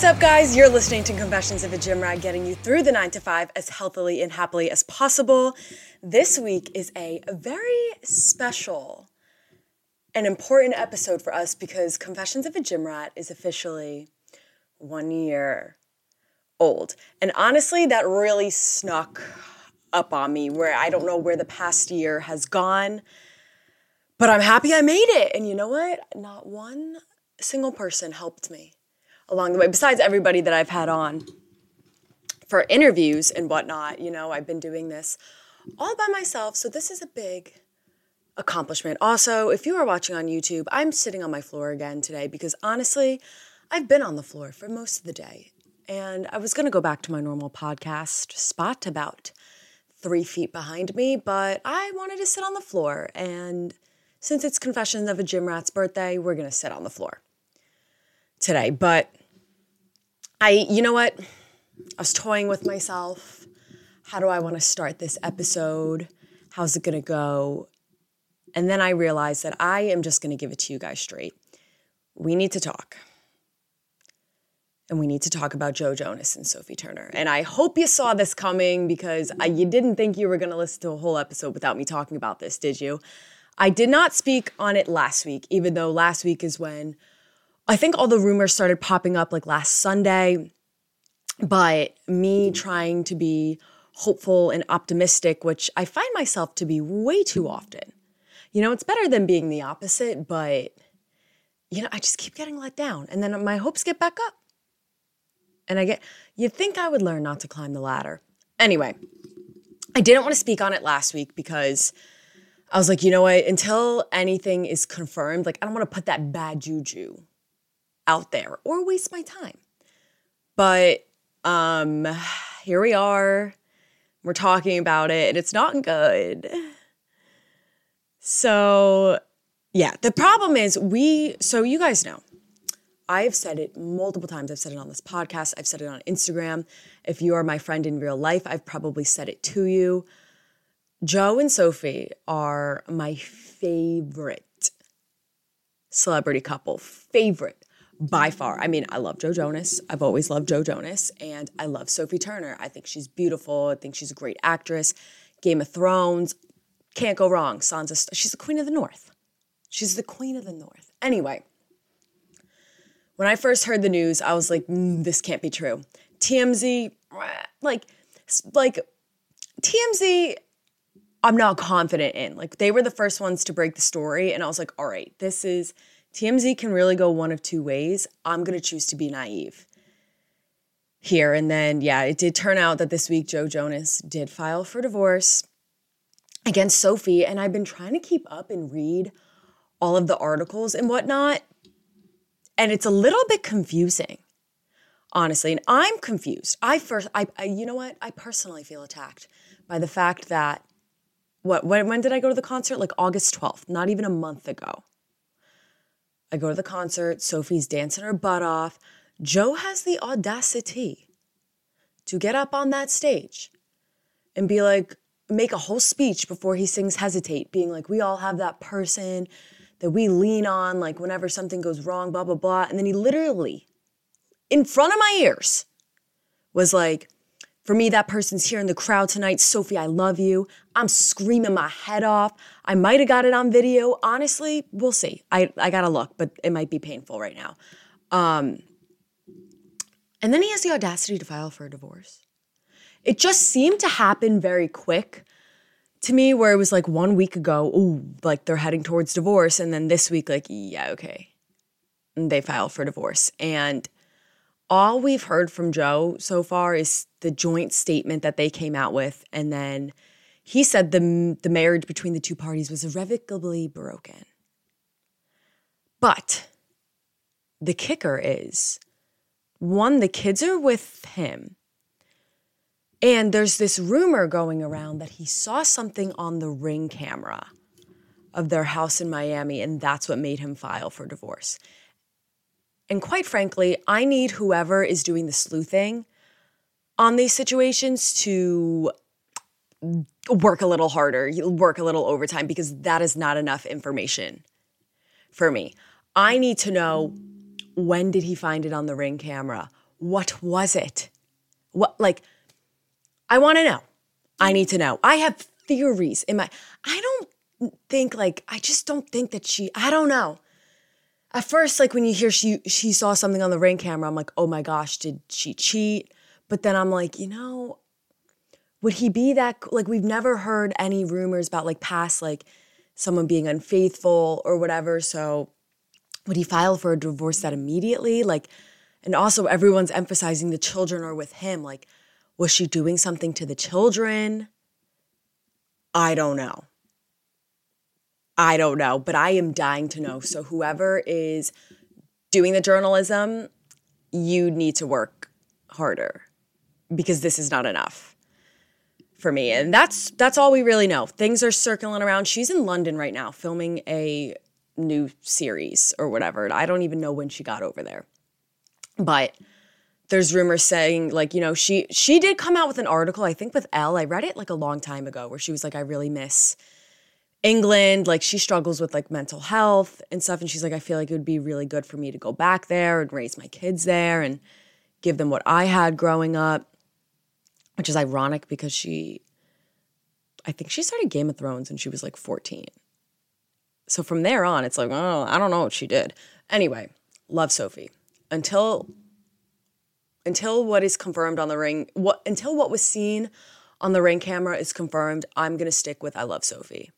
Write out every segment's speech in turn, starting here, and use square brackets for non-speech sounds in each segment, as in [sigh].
What's up, guys? You're listening to Confessions of a Gym Rat, getting you through the nine to five as healthily and happily as possible. This week is a very special and important episode for us because Confessions of a Gym Rat is officially one year old. And honestly, that really snuck up on me where I don't know where the past year has gone, but I'm happy I made it. And you know what? Not one single person helped me along the way, besides everybody that I've had on for interviews and whatnot. You know, I've been doing this all by myself. So this is a big accomplishment. Also, if you are watching on YouTube, I'm sitting on my floor again today because honestly, I've been on the floor for most of the day. And I was going to go back to my normal podcast spot about three feet behind me, but I wanted to sit on the floor. And since it's Confessions of a Gym Rat's birthday, we're going to sit on the floor today. But I, you know what? I was toying with myself. How do I want to start this episode? How's it going to go? And then I realized that I am just going to give it to you guys straight. We need to talk. And we need to talk about Joe Jonas and Sophie Turner. And I hope you saw this coming because I, you didn't think you were going to listen to a whole episode without me talking about this, did you? I did not speak on it last week, even though last week is when I think all the rumors started popping up like last Sunday. But me mm-hmm. trying to be hopeful and optimistic, which I find myself to be way too often. You know, it's better than being the opposite, but you know, I just keep getting let down. And then my hopes get back up. And I get, you'd think I would learn not to climb the ladder. Anyway, I didn't want to speak on it last week because I was like, you know what? Until anything is confirmed, like, I don't want to put that bad juju out there or waste my time. But um here we are. We're talking about it and it's not good. So, yeah, the problem is we, so you guys know, I've said it multiple times. I've said it on this podcast, I've said it on Instagram. If you are my friend in real life, I've probably said it to you. Joe and Sophie are my favorite celebrity couple, favorite by far. I mean, I love Joe Jonas. I've always loved Joe Jonas, and I love Sophie Turner. I think she's beautiful. I think she's a great actress. Game of Thrones, can't go wrong. Sansa, she's the queen of the North. She's the queen of the North. Anyway, when I first heard the news, I was like, mm, this can't be true. TMZ, like, like TMZ, I'm not confident in. Like, they were the first ones to break the story, and I was like, all right, this is TMZ can really go one of two ways. I'm gonna choose to be naive here. And then, yeah, it did turn out that this week Joe Jonas did file for divorce against Sophie. And I've been trying to keep up and read all of the articles and whatnot. And it's a little bit confusing, honestly. And I'm confused. I first, I, I you know what? I personally feel attacked by the fact that, what, when, when did I go to the concert? Like August 12th, not even a month ago. I go to the concert, Sophie's dancing her butt off. Joe has the audacity to get up on that stage and be like, make a whole speech before he sings Hesitate, being like, we all have that person that we lean on, like whenever something goes wrong, blah, blah, blah. And then he literally, in front of my ears, was like, for me, that person's here in the crowd tonight. Sophie, I love you. I'm screaming my head off. I might have got it on video. Honestly, we'll see. I, I gotta look, but it might be painful right now. Um, and then he has the audacity to file for a divorce. It just seemed to happen very quick to me, where it was like one week ago, oh, like they're heading towards divorce. And then this week, like, yeah, okay. And they file for divorce. And all we've heard from Joe so far is the joint statement that they came out with. And then he said the, the marriage between the two parties was irrevocably broken. But the kicker is one, the kids are with him. And there's this rumor going around that he saw something on the ring camera of their house in Miami, and that's what made him file for divorce. And quite frankly, I need whoever is doing the sleuthing on these situations to work a little harder, work a little overtime, because that is not enough information for me. I need to know When did he find it on the ring camera? What was it? What, like, I want to know. I need to know. I have theories in my, I don't think, like, I just don't think that she, I don't know. At first, like, when you hear she, she saw something on the ring camera, I'm like, oh my gosh, did she cheat? But then I'm like, you know, would he be that, like, we've never heard any rumors about, like, past, like, someone being unfaithful or whatever. So would he file for a divorce that immediately? Like, and also everyone's emphasizing the children are with him. Like, was she doing something to the children? I don't know. I don't know, but I am dying to know. So whoever is doing the journalism, you need to work harder because this is not enough for me. And that's that's all we really know. Things are circling around. She's in London right now filming a new series or whatever. I don't even know when she got over there. But there's rumors saying like, you know, she she did come out with an article, I think with Elle. I read it like a long time ago where she was like I really miss England, like she struggles with like mental health and stuff and she's like I feel like it would be really good for me to go back there and raise my kids there and give them what I had growing up. Which is ironic because she I think she started Game of Thrones when she was like 14. So from there on, it's like, oh, I don't know what she did. Anyway, love Sophie. Until until what is confirmed on the ring, what until what was seen on the ring camera is confirmed, I'm gonna stick with I love Sophie.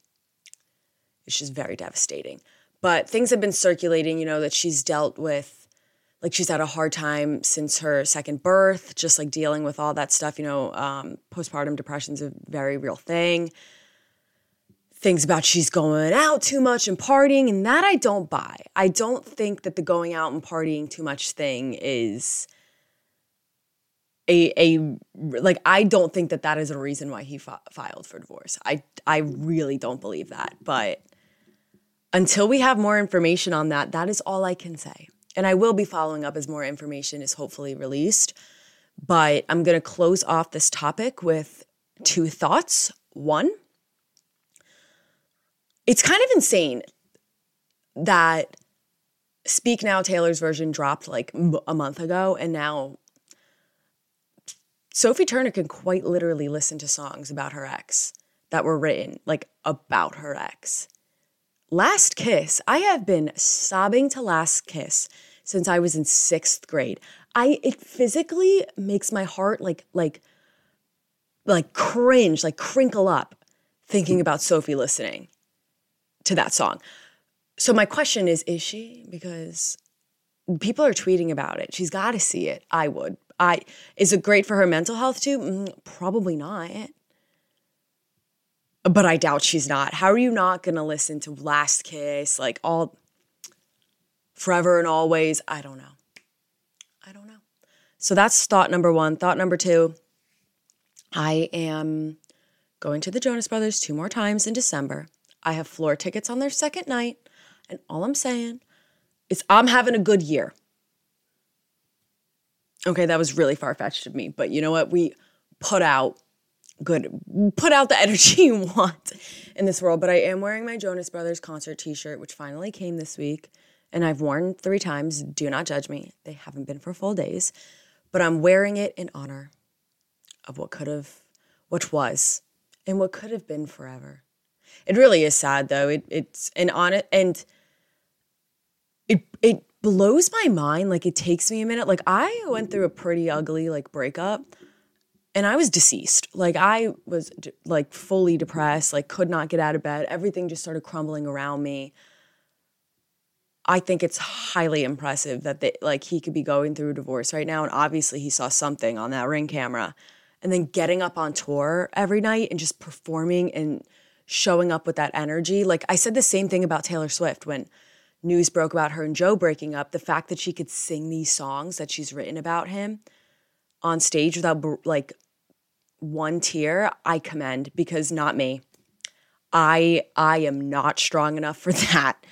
It's just very devastating. But things have been circulating, you know, that she's dealt with like she's had a hard time since her second birth, just like dealing with all that stuff. You know, um, postpartum depression is a very real thing things about she's going out too much and partying, and that I don't buy. I don't think that the going out and partying too much thing is a a like I don't think that that is a reason why he fi- filed for divorce. I I really don't believe that. But until we have more information on that, that is all I can say. And I will be following up as more information is hopefully released. But I'm going to close off this topic with two thoughts. One, it's kind of insane that Speak Now Taylor's version dropped like a month ago, and now Sophie Turner can quite literally listen to songs about her ex that were written like about her ex. Last Kiss, I have been sobbing to Last Kiss since I was in sixth grade. I it physically makes my heart like like like cringe, like crinkle up thinking about Sophie listening to that song. So my question is is she because people are tweeting about it. She's got to see it. I would. I is it great for her mental health too? Mm, probably not. But I doubt she's not. How are you not going to listen to Last Kiss like all forever and always? I don't know. I don't know. So that's thought number 1. Thought number 2. I am going to the Jonas Brothers two more times in December. I have floor tickets on their second night. And all I'm saying is I'm having a good year. Okay, that was really far fetched of me, but you know what? We put out good, put out the [laughs] energy you want in this world. But I am wearing my Jonas Brothers concert t shirt, which finally came this week. And I've worn three times. Do not judge me. They haven't been for full days. But I'm wearing it in honor of what could have, what was, and what could have been forever. It really is sad though. It it's and on it and it it blows my mind. Like it takes me a minute. Like I went through a pretty ugly like breakup and I was deceased. Like I was like fully depressed, like could not get out of bed. Everything just started crumbling around me. I think it's highly impressive that they, like he could be going through a divorce right now and obviously he saw something on that ring camera and then getting up on tour every night and just performing and showing up with that energy. Like I said the same thing about Taylor Swift when news broke about her and Joe breaking up. The fact that she could sing these songs that she's written about him on stage without like one tear, I commend because not me. I I am not strong enough for [laughs] that.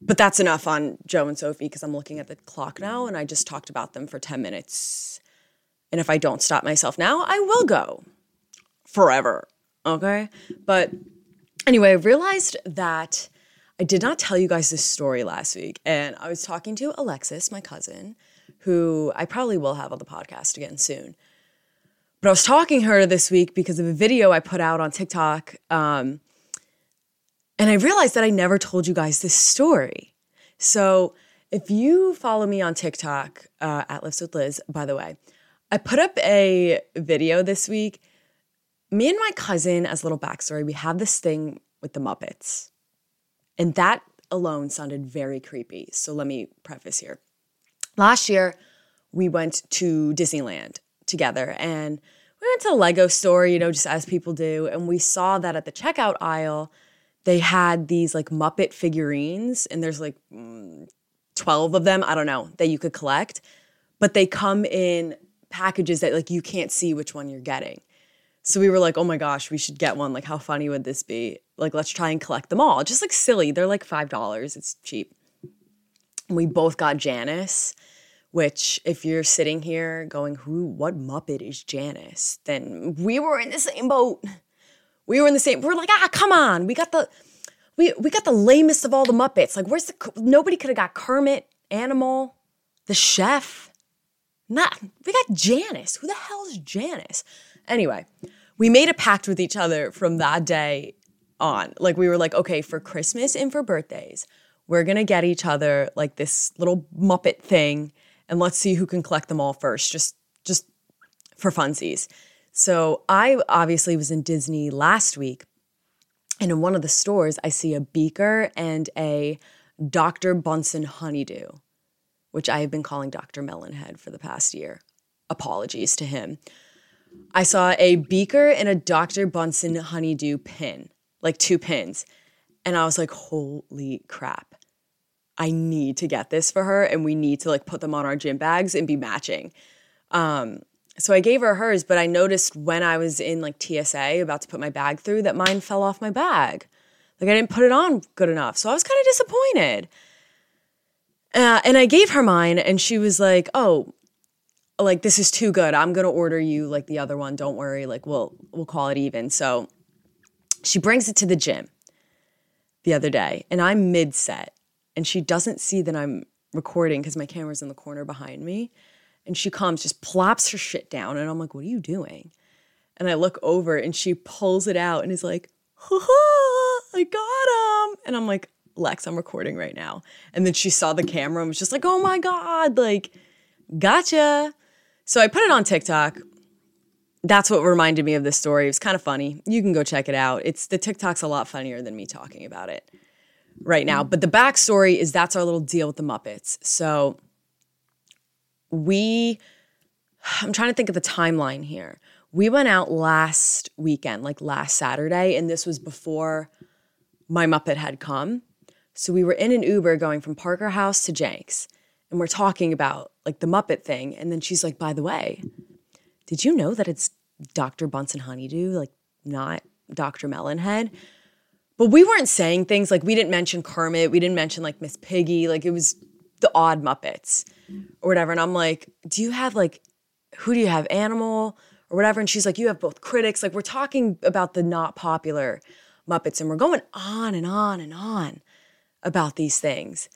But that's enough on Joe and Sophie because I'm looking at the clock now and I just talked about them for 10 minutes. And if I don't stop myself now, I will go forever. Okay? But Anyway, I realized that I did not tell you guys this story last week. And I was talking to Alexis, my cousin, who I probably will have on the podcast again soon. But I was talking to her this week because of a video I put out on TikTok. Um, and I realized that I never told you guys this story. So if you follow me on TikTok uh, at Lifts with Liz, by the way, I put up a video this week. Me and my cousin, as a little backstory, we have this thing with the Muppets. And that alone sounded very creepy. So let me preface here. Last year, we went to Disneyland together and we went to a Lego store, you know, just as people do. And we saw that at the checkout aisle, they had these like Muppet figurines, and there's like mm, 12 of them, I don't know, that you could collect, but they come in packages that like you can't see which one you're getting. So we were like, oh my gosh, we should get one. Like, how funny would this be? Like, let's try and collect them all. Just like silly. They're like $5. It's cheap. We both got Janice, which if you're sitting here going, who, what Muppet is Janice? Then we were in the same boat. We were in the same, we're like, ah, come on. We got the, we, we got the lamest of all the Muppets. Like, where's the, nobody could have got Kermit, Animal, the chef. Not, we got Janice. Who the hell is Janice? Anyway, we made a pact with each other from that day on. Like, we were like, okay, for Christmas and for birthdays, we're gonna get each other like this little Muppet thing, and let's see who can collect them all first, just just for funsies. So I obviously was in Disney last week, and in one of the stores, I see a beaker and a Dr. Bunsen honeydew, which I have been calling Dr. Melonhead for the past year. Apologies to him. I saw a beaker and a Dr. Bunsen honeydew pin, like two pins. And I was like, holy crap. I need to get this for her and we need to like put them on our gym bags and be matching. Um, so I gave her hers, but I noticed when I was in like TSA about to put my bag through that mine fell off my bag. Like I didn't put it on good enough. So I was kind of disappointed. Uh, and I gave her mine and she was like, "Oh, like this is too good. I'm to order you like the other one. Don't worry. Like we'll we'll call it even." So she brings it to the gym the other day and I'm mid set and she doesn't see that I'm recording cuz my camera's in the corner behind me. And she comes, just plops her shit down. And I'm like, what are you doing? And I look over and she pulls it out and is like, I got him. And I'm like, Lex, I'm recording right now. And then she saw the camera and was just like, oh my God, like, gotcha. So I put it on TikTok. That's what reminded me of this story. It was kind of funny. You can go check it out. It's the TikTok's a lot funnier than me talking about it right now. Mm-hmm. But the backstory is that's our little deal with the Muppets. So we, I'm trying to think of the timeline here. We went out last weekend, like last Saturday, and this was before my Muppet had come. So we were in an Uber going from Parker House to Jenks, and we're talking about like the Muppet thing. And then she's like, by the way, did you know that it's Dr. Bunsen Honeydew, like not Dr. Melonhead? But we weren't saying things like we didn't mention Kermit, we didn't mention like Miss Piggy, like it was the odd Muppets or whatever. And I'm like, do you have like, who do you have, Animal or whatever? And she's like, you have both critics. Like, we're talking about the not popular Muppets and we're going on and on and on about these things.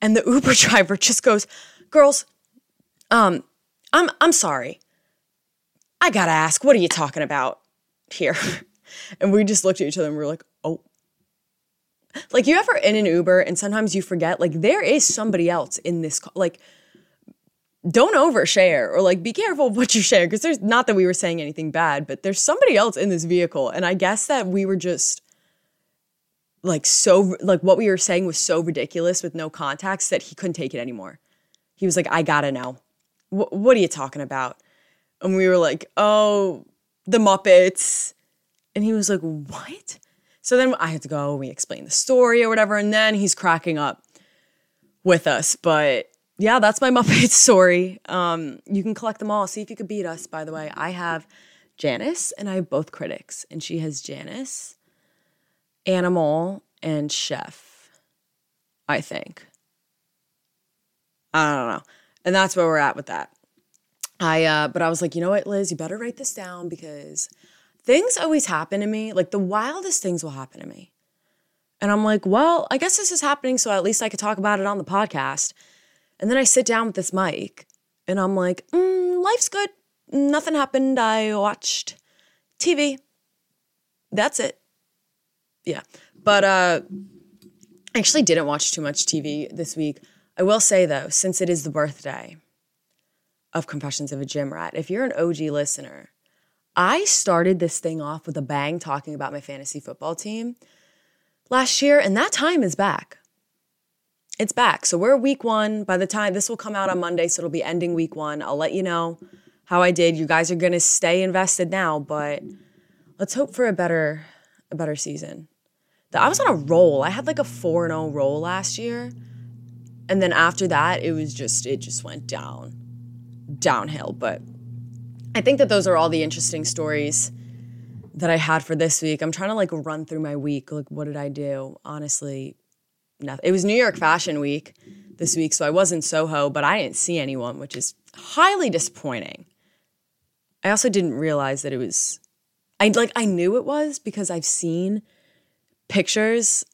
And the [laughs] Uber driver just goes, girls, um, I'm, I'm sorry. I gotta ask, what are you talking about here? [laughs] and we just looked at each other and we are like, like you ever in an Uber and sometimes you forget like there is somebody else in this car. like don't overshare or like be careful of what you share because there's not that we were saying anything bad, but there's somebody else in this vehicle and I guess that we were just like so like what we were saying was so ridiculous with no context that he couldn't take it anymore. He was like, "I got to know. what are you talking about?" And we were like, "Oh, the Muppets." And he was like, "What?" So then I had to go, we explain the story or whatever, and then he's cracking up with us. But yeah, that's my [laughs] Muppet story. Um, you can collect them all. See if you could beat us, by the way. I have Janice and I have both critics, and she has Janice, Animal, and Chef, I think. I don't know. And that's where we're at with that. I uh, but I was like, you know what, Liz, you better write this down because things always happen to me. Like the wildest things will happen to me. And I'm like, well, I guess this is happening, so at least I could talk about it on the podcast. And then I sit down with this mic and I'm like, mm, life's good. Nothing happened. I watched TV. That's it. Yeah. But uh I actually didn't watch too much TV this week. I will say though, since it is the birthday of Confessions of a Gym Rat, if you're an OG listener, I started this thing off with a bang talking about my fantasy football team last year, and that time is back. It's back. So we're week one. By the time this will come out on Monday, so it'll be ending week one. I'll let you know how I did. You guys are gonna stay invested now, but let's hope for a better a better season. I was on a roll. I had like a 4 0 roll last year. And then after that, it was just, it just went down, downhill. But I think that those are all the interesting stories that I had for this week. I'm trying to like run through my week. Like, what did I do? Honestly, nothing. It was New York Fashion Week this week, so I was in Soho, but I didn't see anyone, which is highly disappointing. I also didn't realize that it was I like I knew it was because I've seen pictures.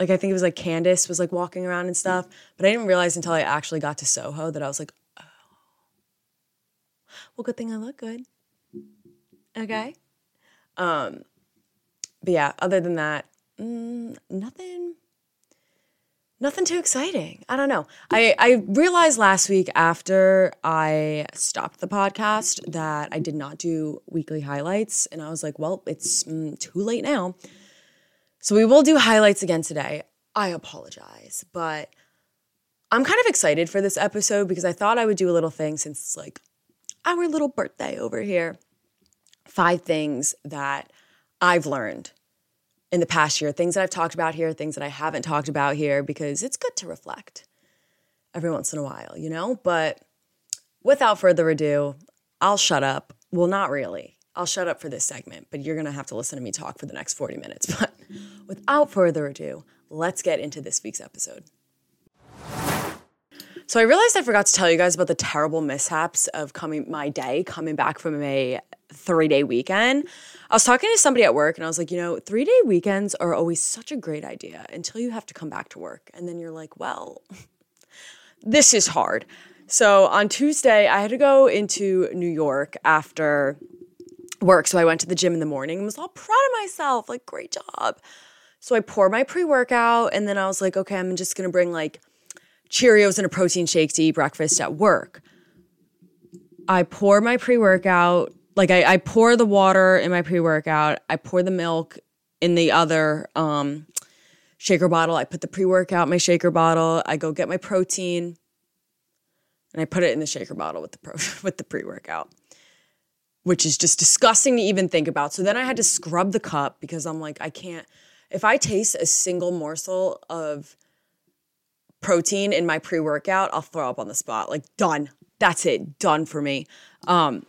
Like I think it was like Candace was like walking around and stuff, but I didn't realize until I actually got to Soho that I was like, well, good thing I look good. Okay. Um, but yeah, other than that, mm, nothing nothing too exciting. I don't know. I, I realized last week after I stopped the podcast that I did not do weekly highlights. And I was like, well, it's mm, too late now. So we will do highlights again today. I apologize, but I'm kind of excited for this episode because I thought I would do a little thing since it's like our little birthday over here. Five things that I've learned in the past year, things that I've talked about here, things that I haven't talked about here, because it's good to reflect every once in a while, you know? But without further ado, I'll shut up. Well, not really. I'll shut up for this segment, but you're gonna have to listen to me talk for the next 40 minutes. [laughs] But without further ado, let's get into this week's episode. So I realized I forgot to tell you guys about the terrible mishaps of coming my day coming back from a three day weekend. I was talking to somebody at work and I was like, you know, three day weekends are always such a great idea until you have to come back to work. And then you're like, well, [laughs] this is hard. So on Tuesday, I had to go into New York after work. So I went to the gym in the morning and was all proud of myself, like, great job. So I poured my pre workout and then I was like, okay, I'm just gonna bring like Cheerios and a protein shake to eat breakfast at work. I pour my pre workout like I, I pour the water in my pre-workout i pour the milk in the other um, shaker bottle i put the pre-workout in my shaker bottle i go get my protein and i put it in the shaker bottle with the pro [laughs] with the pre-workout which is just disgusting to even think about so then i had to scrub the cup because i'm like i can't if i taste a single morsel of protein in my pre-workout i'll throw up on the spot like done that's it done for me um,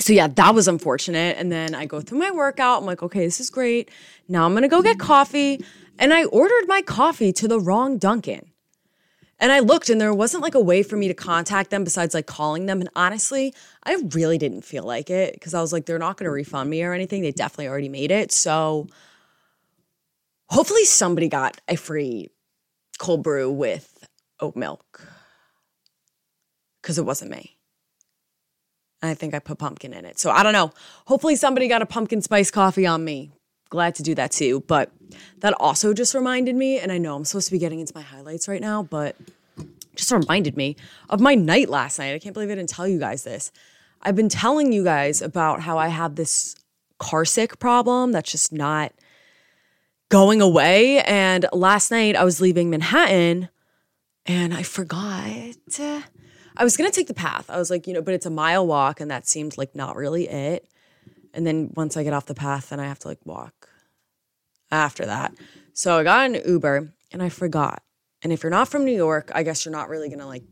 so yeah, that was unfortunate. And then I go through my workout. I'm like, okay, this is great. Now I'm gonna go get coffee. And I ordered my coffee to the wrong Dunkin'. And I looked and there wasn't like a way for me to contact them besides like calling them. And honestly, I really didn't feel like it because I was like, they're not gonna refund me or anything. They definitely already made it. So hopefully somebody got a free cold brew with oat milk because it wasn't me. I think I put pumpkin in it. So I don't know. Hopefully somebody got a pumpkin spice coffee on me. Glad to do that too. But that also just reminded me, and I know I'm supposed to be getting into my highlights right now, but just reminded me of my night last night. I can't believe I didn't tell you guys this. I've been telling you guys about how I have this car sick problem that's just not going away. And last night I was leaving Manhattan and I forgot. I was gonna take the path. I was like, you know, but it's a mile walk, and that seemed like not really it. And then once I get off the path, then I have to like walk after that. So I got an Uber and I forgot. And if you're not from New York, I guess you're not really gonna like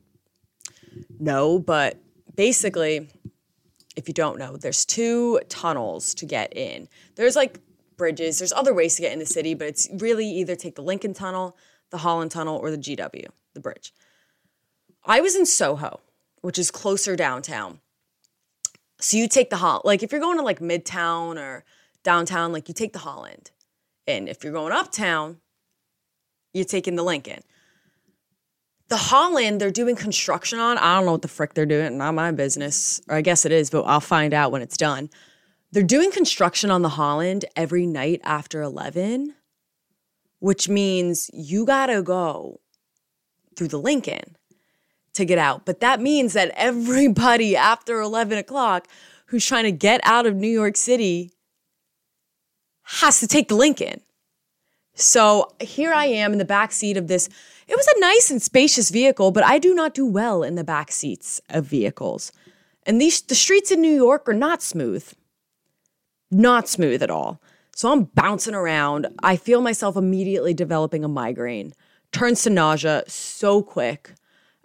know. But basically, if you don't know, there's two tunnels to get in. There's like bridges. There's other ways to get in the city, but it's really either take the Lincoln Tunnel, the Holland Tunnel, or the GW, the bridge. I was in Soho, which is closer downtown. So you take the Holland, like if you're going to like Midtown or downtown, like you take the Holland. And if you're going uptown, you're taking the Lincoln. The Holland, they're doing construction on. I don't know what the frick they're doing. Not my business. Or I guess it is, but I'll find out when it's done. They're doing construction on the Holland every night after 11, which means you got to go through the Lincoln to get out. But that means that everybody [laughs] after 11 o'clock who's trying to get out of New York City has to take the Lincoln. So here I am in the back seat of this. It was a nice and spacious vehicle, but I do not do well in the back seats of vehicles. And these the streets in New York are not smooth. Not smooth at all. So I'm bouncing around. I feel myself immediately developing a migraine. Turns to nausea so quick.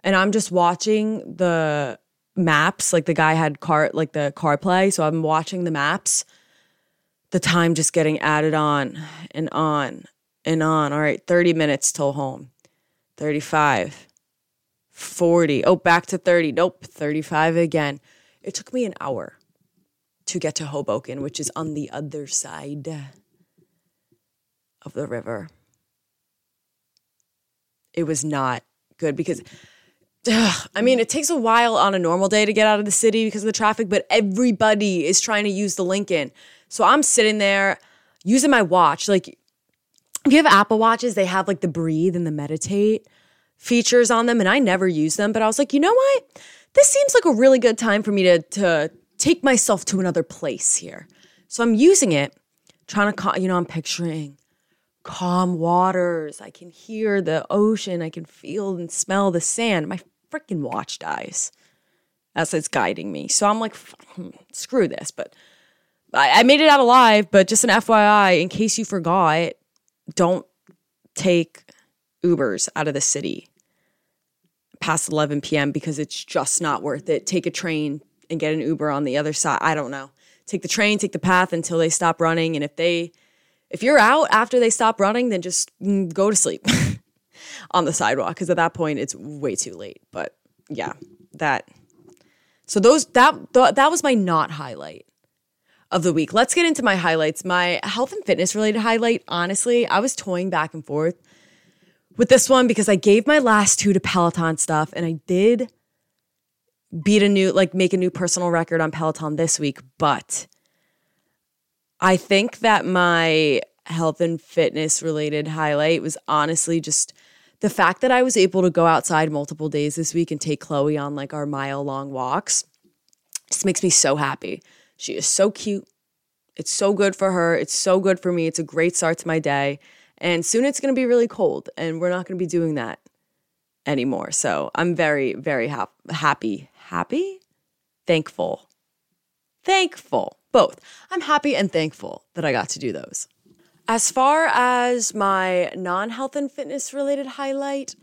And I'm just watching the maps. Like the guy had car like the car play. So I'm watching the maps. The time just getting added on and on and on. All right, 30 minutes till home. 35, 40. Oh, back to 30. Nope, 35 again. It took me an hour to get to Hoboken, which is on the other side of the river. It was not good because, ugh, I mean, it takes a while on a normal day to get out of the city because of the traffic, but everybody is trying to use the Lincoln. So I'm sitting there using my watch. Like, if you have Apple Watches, they have like the breathe and the meditate features on them, and I never use them. But I was like, you know what? This seems like a really good time for me to to take myself to another place here. So I'm using it, trying to, you know, I'm picturing calm waters. I can hear the ocean. I can feel and smell the sand. My freaking watch dies as it's guiding me. So I'm like, hmm, screw this. But I, I made it out alive. But just an FYI, in case you forgot, don't take Ubers out of the city past 11 p.m. because it's just not worth it. Take a train and get an Uber on the other side. I don't know. Take the train, take the path until they stop running. And if they, if you're out after they stop running, then just mm, go to sleep [laughs] on the sidewalk because at that point it's way too late. But yeah, that. So those that that was my not highlight of the week. Let's get into my highlights. My health and fitness related highlight, honestly, I was toying back and forth with this one because I gave my last two to Peloton stuff and I did beat a new, like make a new personal record on Peloton this week. But I think that my health and fitness related highlight was honestly just the fact that I was able to go outside multiple days this week and take Chloe on like our mile long walks. This makes me so happy. She is so cute. It's so good for her. It's so good for me. It's a great start to my day. And soon it's going to be really cold, and we're not going to be doing that anymore. So I'm very, very ha- happy. Happy? Thankful. Thankful. Both. I'm happy and thankful that I got to do those. As far as my non health and fitness related highlight,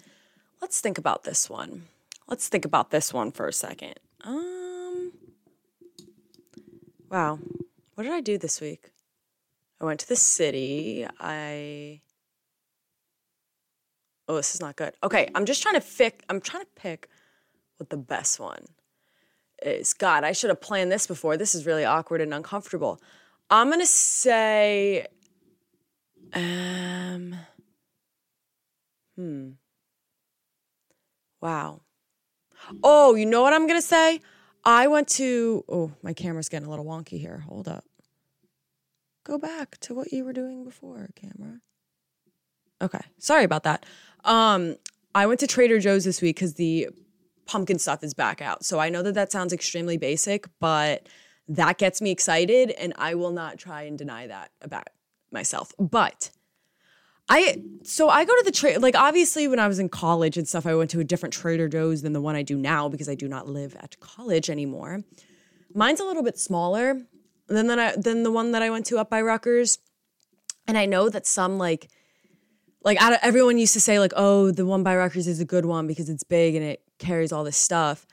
let's think about this one. Let's think about this one for a second. Um, Wow. What did I do this week? I went to the city. I Oh, this is not good. Okay, I'm just trying to pick I'm trying to pick what the best one is. God, I should have planned this before. This is really awkward and uncomfortable. I'm going to say um hmm. Wow. Oh, you know what I'm going to say? I went to, oh, my camera's getting a little wonky here. Hold up. Go back to what you were doing before, camera. Okay. Sorry about that. Um, I went to Trader Joe's this week because the pumpkin stuff is back out. So I know that that sounds extremely basic, but that gets me excited and I will not try and deny that about myself. But I so I go to the trade like obviously when I was in college and stuff I went to a different Trader Joe's than the one I do now because I do not live at college anymore. Mine's a little bit smaller than that I than the one that I went to up by Rutgers. And I know that some like like everyone used to say like oh the one by Rutgers is a good one because it's big and it carries all this stuff.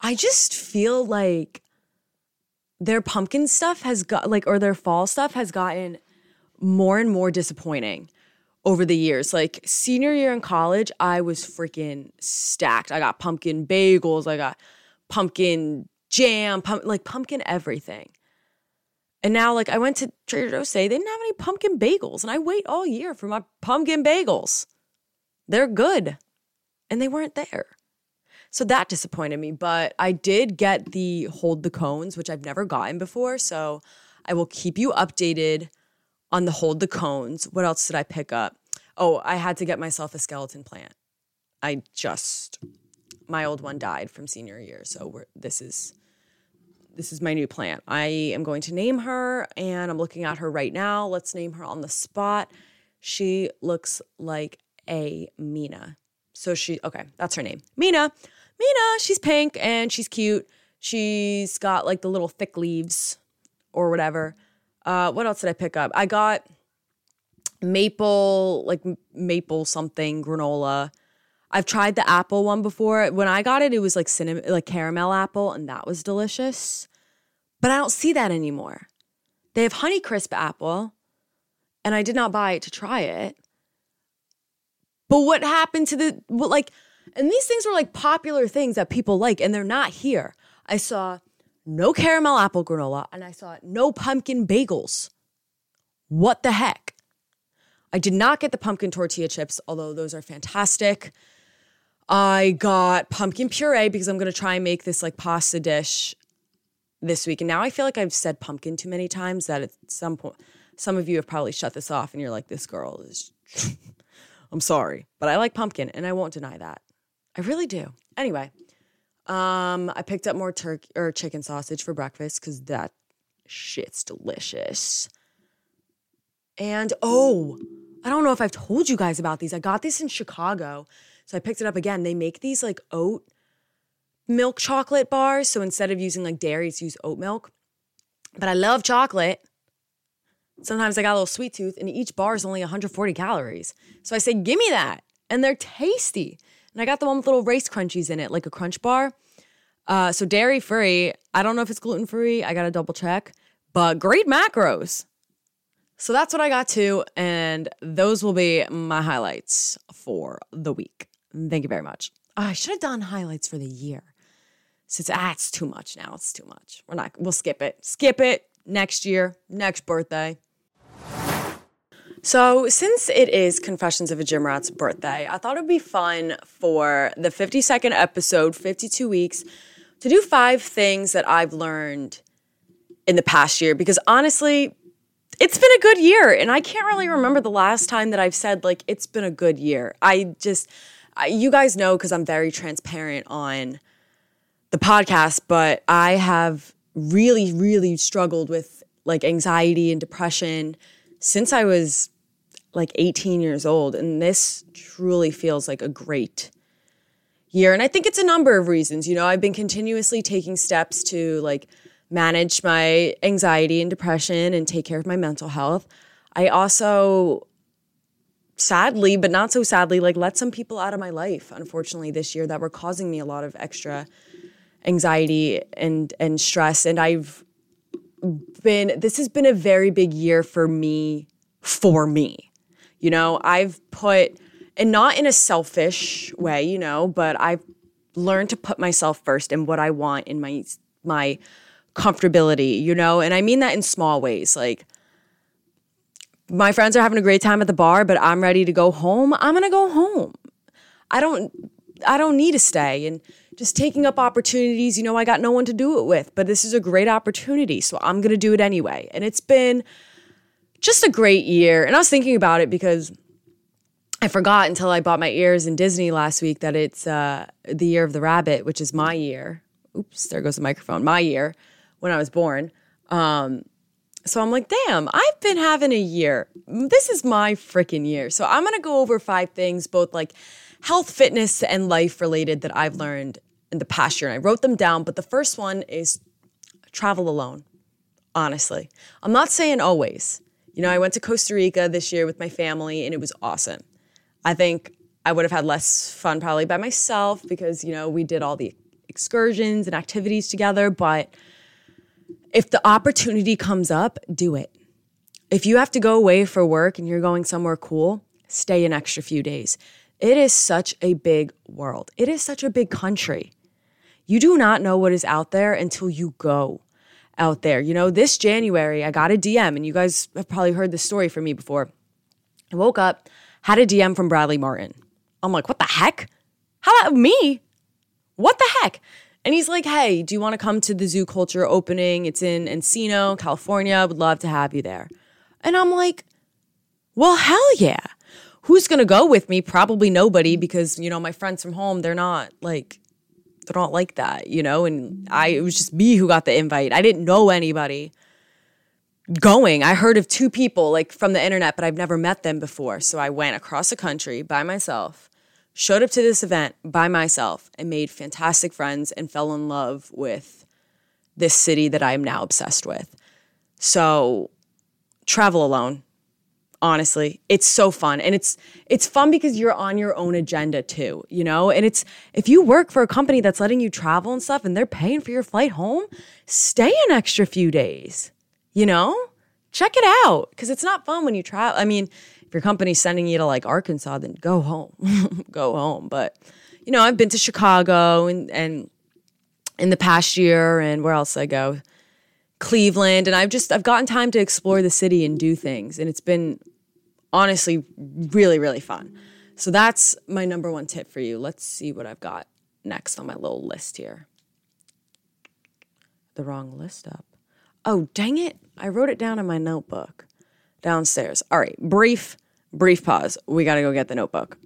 I just feel like their pumpkin stuff has got like or their fall stuff has gotten more and more disappointing over the years. Like senior year in college, I was freaking stacked. I got pumpkin bagels, I got pumpkin jam, pump, like pumpkin everything. And now, like, I went to Trader Joe's they didn't have any pumpkin bagels. And I wait all year for my pumpkin bagels. They're good. And they weren't there. So that disappointed me. But I did get the hold the cones, which I've never gotten before. So I will keep you updated on the hold the cones. What else did I pick up? Oh, I had to get myself a skeleton plant. I just, my old one died from senior year. So this is this is my new plant. I am going to name her and I'm looking at her right now. Let's name her on the spot. She looks like a Mina. So she, okay, that's her name. Mina. Mina, she's pink and she's cute. She's got like the little thick leaves or whatever. Uh, what else did I pick up? I got maple, like maple something granola. I've tried the apple one before. When I got it, it was like cinnamon, like caramel apple, and that was delicious. But I don't see that anymore. They have Honey Crisp apple, and I did not buy it to try it. But what happened to the what like? And these things were like popular things that people like, and they're not here. I saw no caramel apple granola, and I saw no pumpkin bagels. What the heck? I did not get the pumpkin tortilla chips, although those are fantastic. I got pumpkin puree because I'm going to try and make this like pasta dish this week. And now I feel like I've said pumpkin too many times that at some point, some of you have probably shut this off and you're like, this girl is, [laughs] I'm sorry, but I like pumpkin and I won't deny that. I really do. Anyway, um, I picked up more turkey or chicken sausage for breakfast because that shit's delicious. And oh, I don't know if I've told you guys about these. I got this in Chicago. So I picked it up again. They make these like oat milk chocolate bars. So instead of using like dairy, it's use oat milk. But I love chocolate. Sometimes I got a little sweet tooth, and each bar is only 140 calories. So I say, give me that. And they're tasty. And I got the one with little race crunchies in it, like a crunch bar. Uh, so dairy free. I don't know if it's gluten free. I got to double check, but great macros. So that's what I got to. And those will be my highlights for the week. Thank you very much. Oh, I should have done highlights for the year. Since ah, it's too much now. It's too much. We're not, we'll skip it. Skip it next year, next birthday. So, since it is Confessions of a Gym Rat's birthday, I thought it would be fun for the 52nd episode, 52 weeks, to do five things that I've learned in the past year. Because honestly, it's been a good year. And I can't really remember the last time that I've said, like, it's been a good year. I just, you guys know because I'm very transparent on the podcast, but I have really, really struggled with like anxiety and depression since I was like 18 years old. And this truly feels like a great year. And I think it's a number of reasons. You know, I've been continuously taking steps to like manage my anxiety and depression and take care of my mental health. I also sadly, but not so sadly, like let some people out of my life, unfortunately, this year that were causing me a lot of extra anxiety and and stress. And I've been this has been a very big year for me for me. You know, I've put and not in a selfish way, you know, but I've learned to put myself first and what I want in my my comfortability, you know, and I mean that in small ways. Like my friends are having a great time at the bar, but I'm ready to go home, I'm going to go home. I don't I don't need to stay and just taking up opportunities, you know, I got no one to do it with, but this is a great opportunity, so I'm going to do it anyway. And it's been just a great year. And I was thinking about it because I forgot until I bought my ears in Disney last week that it's uh, the year of the rabbit, which is my year. Oops, there goes the microphone. My year when I was born. Um, so I'm like, damn, I've been having a year. This is my freaking year. So I'm going to go over five things, both like health, fitness, and life related that I've learned in the past year. And I wrote them down, but the first one is travel alone, honestly. I'm not saying always. You know, I went to Costa Rica this year with my family and it was awesome. I think I would have had less fun probably by myself because, you know, we did all the excursions and activities together, but if the opportunity comes up, do it. If you have to go away for work and you're going somewhere cool, stay an extra few days. It is such a big world. It is such a big country. You do not know what is out there until you go. Out there. You know, this January, I got a DM, and you guys have probably heard this story from me before. I woke up, had a DM from Bradley Martin. I'm like, what the heck? How about me? What the heck? And he's like, hey, do you want to come to the zoo culture opening? It's in Encino, California. Would love to have you there. And I'm like, well, hell yeah. Who's going to go with me? Probably nobody because, you know, my friends from home, they're not like, they're not like that, you know? And I, it was just me who got the invite. I didn't know anybody going. I heard of two people like from the internet, but I've never met them before. So I went across the country by myself showed up to this event by myself and made fantastic friends and fell in love with this city that I am now obsessed with. So travel alone. Honestly, it's so fun. And it's it's fun because you're on your own agenda too, you know? And it's if you work for a company that's letting you travel and stuff and they're paying for your flight home, stay an extra few days. You know? Check it out cuz it's not fun when you travel. I mean, if your company's sending you to like Arkansas, then go home, [laughs] go home. But you know, I've been to Chicago and and in the past year, and where else I go? Cleveland, and I've just I've gotten time to explore the city and do things, and it's been honestly really really fun. So that's my number one tip for you. Let's see what I've got next on my little list here. The wrong list up. Oh, dang it. I wrote it down in my notebook downstairs. All right, brief brief pause. We got to go get the notebook.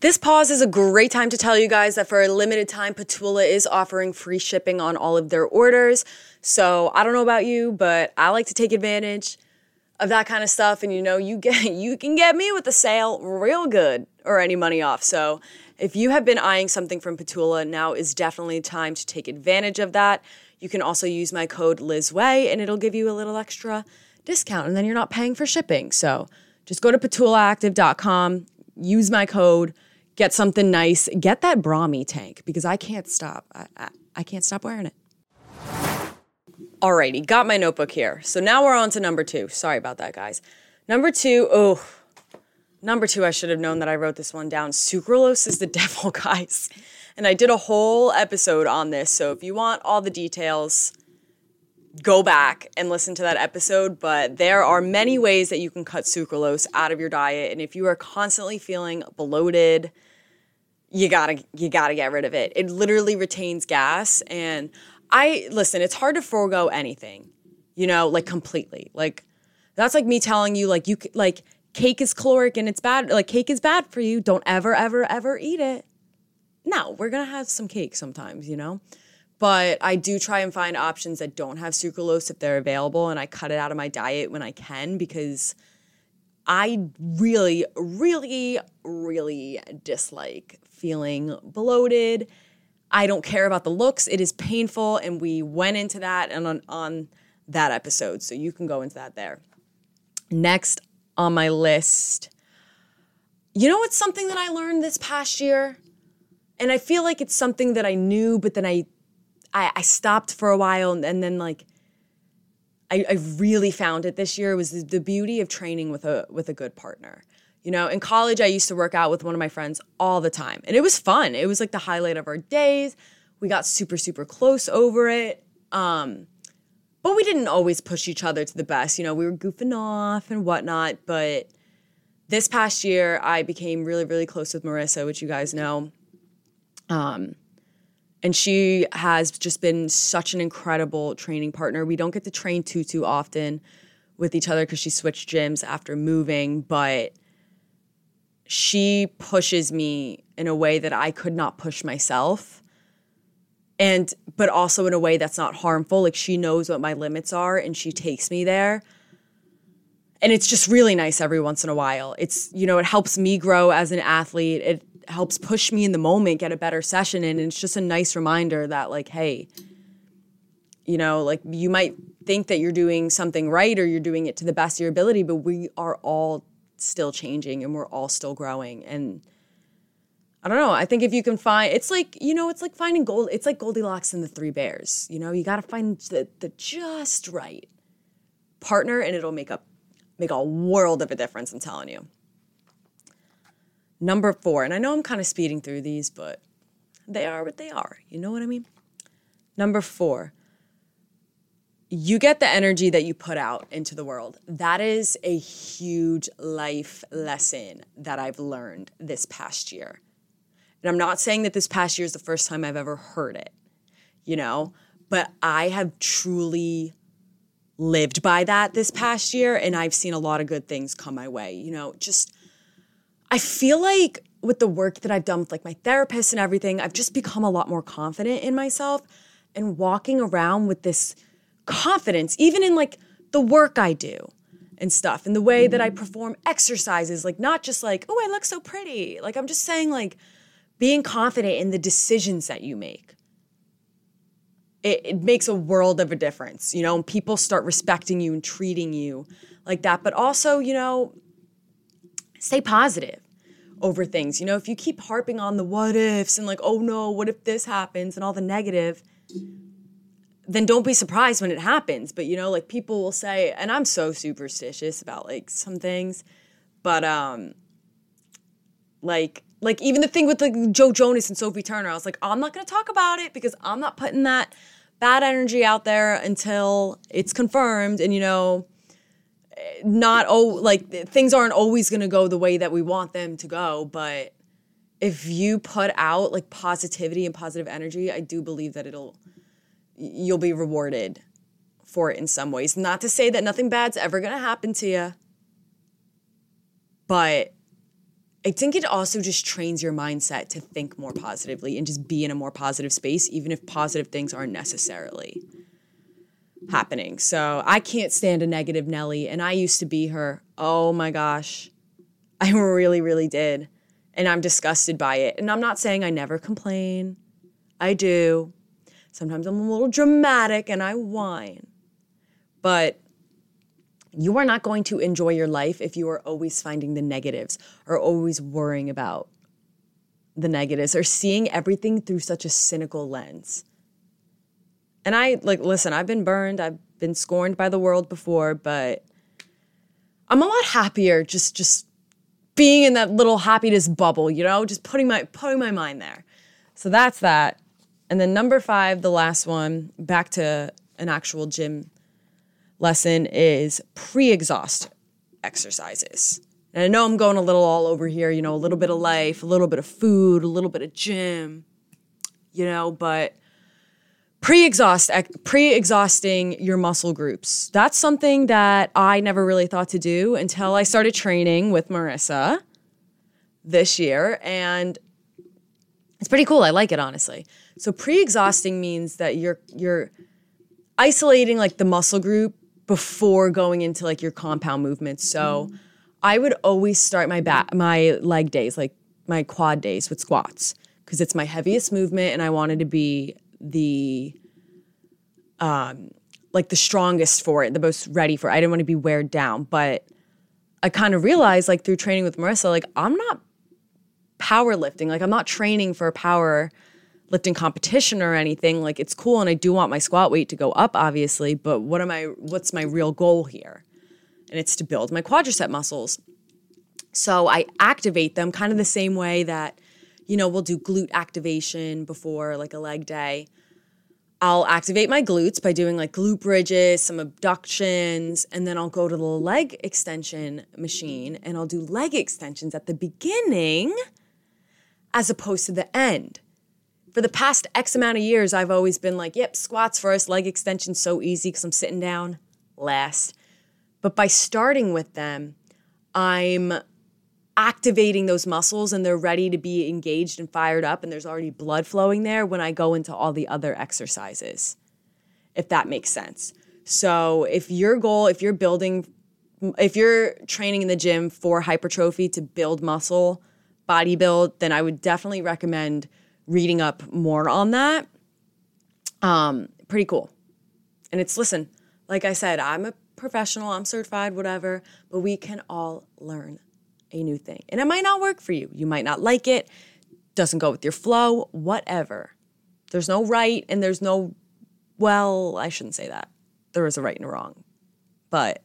This pause is a great time to tell you guys that for a limited time, P'Tula is offering free shipping on all of their orders. So I don't know about you, but I like to take advantage of that kind of stuff. And you know, you get [laughs] you can get me with the sale real good or any money off. So if you have been eyeing something from P'Tula, now is definitely time to take advantage of that. You can also use my code lizwei and it'll give you a little extra discount and then you're not paying for shipping. So just go to ptulaactive.com, use my code, get something nice, get that Brahmi tank because I can't stop. I, I, I can't stop wearing it. Alrighty, got my notebook here. So now we're on to number two. Sorry about that, guys. Number two, oh, number two, I should have known that I wrote this one down. Sucralose is the [laughs] devil, guys. And I did a whole episode on this. So if you want all the details, go back and listen to that episode, but there are many ways that you can cut sucralose out of your diet. And if you are constantly feeling bloated, you gotta you gotta get rid of it. It literally retains gas. And I listen, it's hard to forego anything, you know, like completely. Like that's like me telling you, like you like cake is caloric and it's bad. Like cake is bad for you. Don't ever, ever, ever eat it. No, we're gonna have some cake sometimes, you know but I do try and find options that don't have sucralose if they're available, and I cut it out of my diet when I can because I really, really, really dislike feeling bloated. I don't care about the looks. It is painful, and we went into that and on, on that episode, so you can go into that there. Next on my list, you know what's something that I learned this past year? And I feel like it's something that I knew, but then I I, I stopped for a while and, and then like I, I, really found it this year was the, the beauty of training with a with a good partner. You know, in college I used to work out with one of my friends all the time. And it was fun. It was like the highlight of our days. We got super, super close over it. Um, but we didn't always push each other to the best. You know, we were goofing off and whatnot. But this past year, I became really, really close with Marissa, which you guys know. Um, and she has just been such an incredible training partner. We don't get to train too too often with each other because she switched gyms after moving, but she pushes me in a way that I could not push myself. And but also in a way that's not harmful. Like she knows what my limits are and she takes me there. And it's just really nice every once in a while. It's, you know, it helps me grow as an athlete. It helps push me in the moment get a better session and it's just a nice reminder that like hey you know like you might think that you're doing something right or you're doing it to the best of your ability but we are all still changing and we're all still growing and I don't know. I think if you can find, it's like you know, it's like finding gold. It's like Goldilocks and the Three Bears. You know, you got to find the the just right partner, and it'll make up make a world of a difference. I'm telling you. Number four, and I know I'm kind of speeding through these, but they are what they are. You know what I mean? Number four, you get the energy that you put out into the world. That is a huge life lesson that I've learned this past year. And I'm not saying that this past year is the first time I've ever heard it, you know, but I have truly lived by that this past year and I've seen a lot of good things come my way. You know, just I feel like with the work that I've done with like my therapist and everything, I've just become a lot more confident in myself and walking around with this confidence, even in like the work I do and stuff, and the way that I perform exercises, like not just like, oh, I look so pretty. Like I'm just saying, like being confident in the decisions that you make. It, it makes a world of a difference, you know, and people start respecting you and treating you like that. But also, you know, stay positive over things. You know, if you keep harping on the what ifs and like, oh no, what if this happens and all the negative, then don't be surprised when it happens. But you know, like people will say, and I'm so superstitious about like some things, but um like like even the thing with like Joe Jonas and Sophie Turner, I was like, I'm not gonna talk about it because I'm not putting that bad energy out there until it's confirmed and you know not oh like things aren't always to go the way that we want them to go but if you put out like positivity and positive energy i do believe that it'll you'll be rewarded for it in some ways. Not to say that nothing bad's ever going to happen to you, but I think it also just trains your mindset to think more positively and just be in a more positive space, even if positive things aren't necessarily happening. So I can't stand a negative Nelly, and I used to be her. Oh my gosh. I [laughs] really, really did. And I'm disgusted by it. And I'm not saying I never complain. I do. Sometimes I'm a little dramatic and I whine. But you are not going to enjoy your life if you are always finding the negatives or always worrying about the negatives or seeing everything through such a cynical lens. And I like listen, I've been burned, I've been scorned by the world before, but I'm a lot happier just just being in that little happiness bubble, you know, just putting my putting my mind there. So that's that. And then number five, the last one, back to an actual gym lesson, is pre exhaust exercises. And I know I'm going a little all over here, you know, a little bit of life, a little bit of food, a little bit of gym, you know, but pre-exhaust pre-exhausting your muscle groups. That's something that I never really thought to do until I started training with Marissa this year and it's pretty cool. I like it honestly. So pre-exhausting means that you're you're isolating like the muscle group before going into like your compound movements. So mm. I would always start my back my leg days, like my quad days with squats because it's my heaviest movement and I wanted to be the um like the strongest for it, the most ready for it. I didn't want to be weared down, but I kind of realized like through training with Marissa like I'm not powerlifting. Like I'm not training for power lifting competition or anything. Like it's cool and I do want my squat weight to go up obviously, but what am I what's my real goal here? And it's to build my quadricep muscles. So I activate them kind of the same way that you know, we'll do glute activation before like a leg day. I'll activate my glutes by doing like glute bridges, some abductions, and then I'll go to the leg extension machine and I'll do leg extensions at the beginning as opposed to the end. For the past X amount of years, I've always been like, yep, squats first, leg extensions so easy because I'm sitting down last. But by starting with them, I'm activating those muscles and they're ready to be engaged and fired up, and there's already blood flowing there when I go into all the other exercises, if that makes sense. So if your goal, if you're building, if you're training in the gym for hypertrophy to build muscle, body build, then I would definitely recommend reading up more on that. Um, pretty cool. And it's listen, like I said, I'm a professional, I'm certified, whatever, but we can all learn a new thing. And it might not work for you. You might not like it, doesn't go with your flow, whatever. There's no right and there's no, well, I shouldn't say that. There is a right and a wrong. But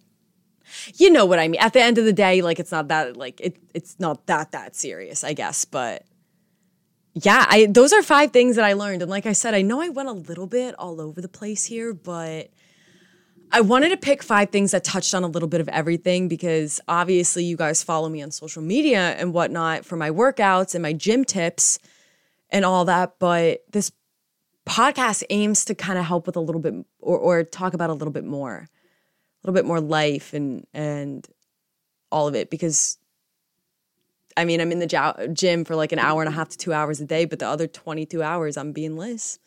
you know what I mean. At the end of the day, like it's not that like it it's not that that serious, I guess. But yeah, I those are five things that I learned. And like I said, I know I went a little bit all over the place here, but I wanted to pick five things that touched on a little bit of everything because obviously you guys follow me on social media and whatnot for my workouts and my gym tips and all that. But this podcast aims to kind of help with a little bit or, or talk about a little bit more, a little bit more life and and all of it because I mean I'm in the gym for like an hour and a half to two hours a day, but the other 22 hours I'm being Liz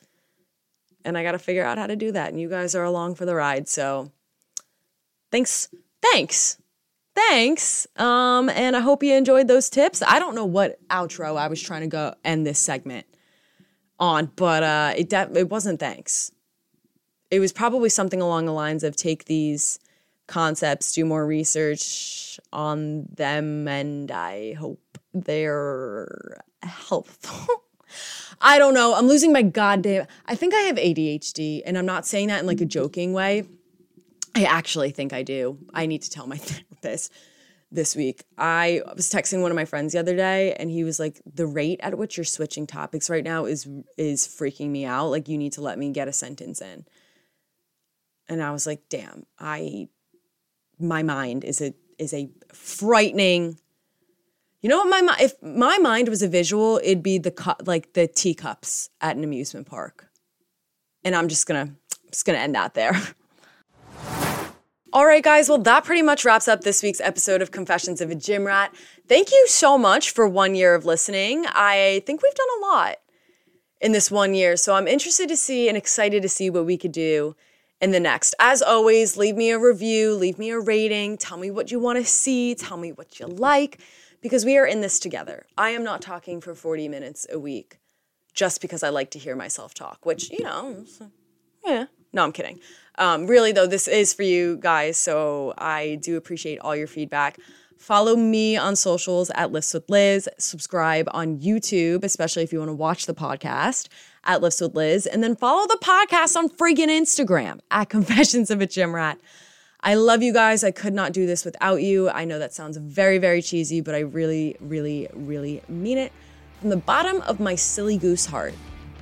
and I got to figure out how to do that. And you guys are along for the ride. So thanks. Thanks. Thanks. Um, and I hope you enjoyed those tips. I don't know what outro I was trying to go end this segment on, but uh, it de- it wasn't thanks. It was probably something along the lines of take these concepts, do more research on them, and I hope they're helpful. [laughs] I don't know. I'm losing my goddamn. I think I have ADHD, and I'm not saying that in like a joking way. I actually think I do. I need to tell my [laughs] therapist this week. I was texting one of my friends the other day, and he was like, "The rate at which you're switching topics right now is is freaking me out. Like, you need to let me get a sentence in." And I was like, "Damn, I, my mind is a is a frightening." You know what my mind? if my mind was a visual, it'd be the cu- like the teacups at an amusement park. And I'm just gonna just gonna end that there. [laughs] All right, guys. Well, that pretty much wraps up this week's episode of Confessions of a Gym Rat. Thank you so much for one year of listening. I think we've done a lot in this one year. So I'm interested to see and excited to see what we could do in the next. As always, leave me a review, leave me a rating, tell me what you want to see, tell me what you like because we are in this together. I am not talking for 40 minutes a week just because I like to hear myself talk, which, you know, yeah. No, I'm kidding. Um, really, though, this is for you guys. So I do appreciate all your feedback. Follow me on socials at Lifts with Liz. Subscribe on YouTube, especially if you want to watch the podcast at Lifts with Liz. And then follow the podcast on friggin' Instagram at Confessions of a Gym Rat. I love you guys. I could not do this without you. I know that sounds very, very cheesy, but I really, really, really mean it. From the bottom of my silly goose heart,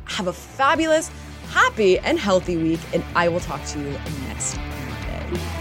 have a fabulous, happy, and healthy week, and I will talk to you next Monday.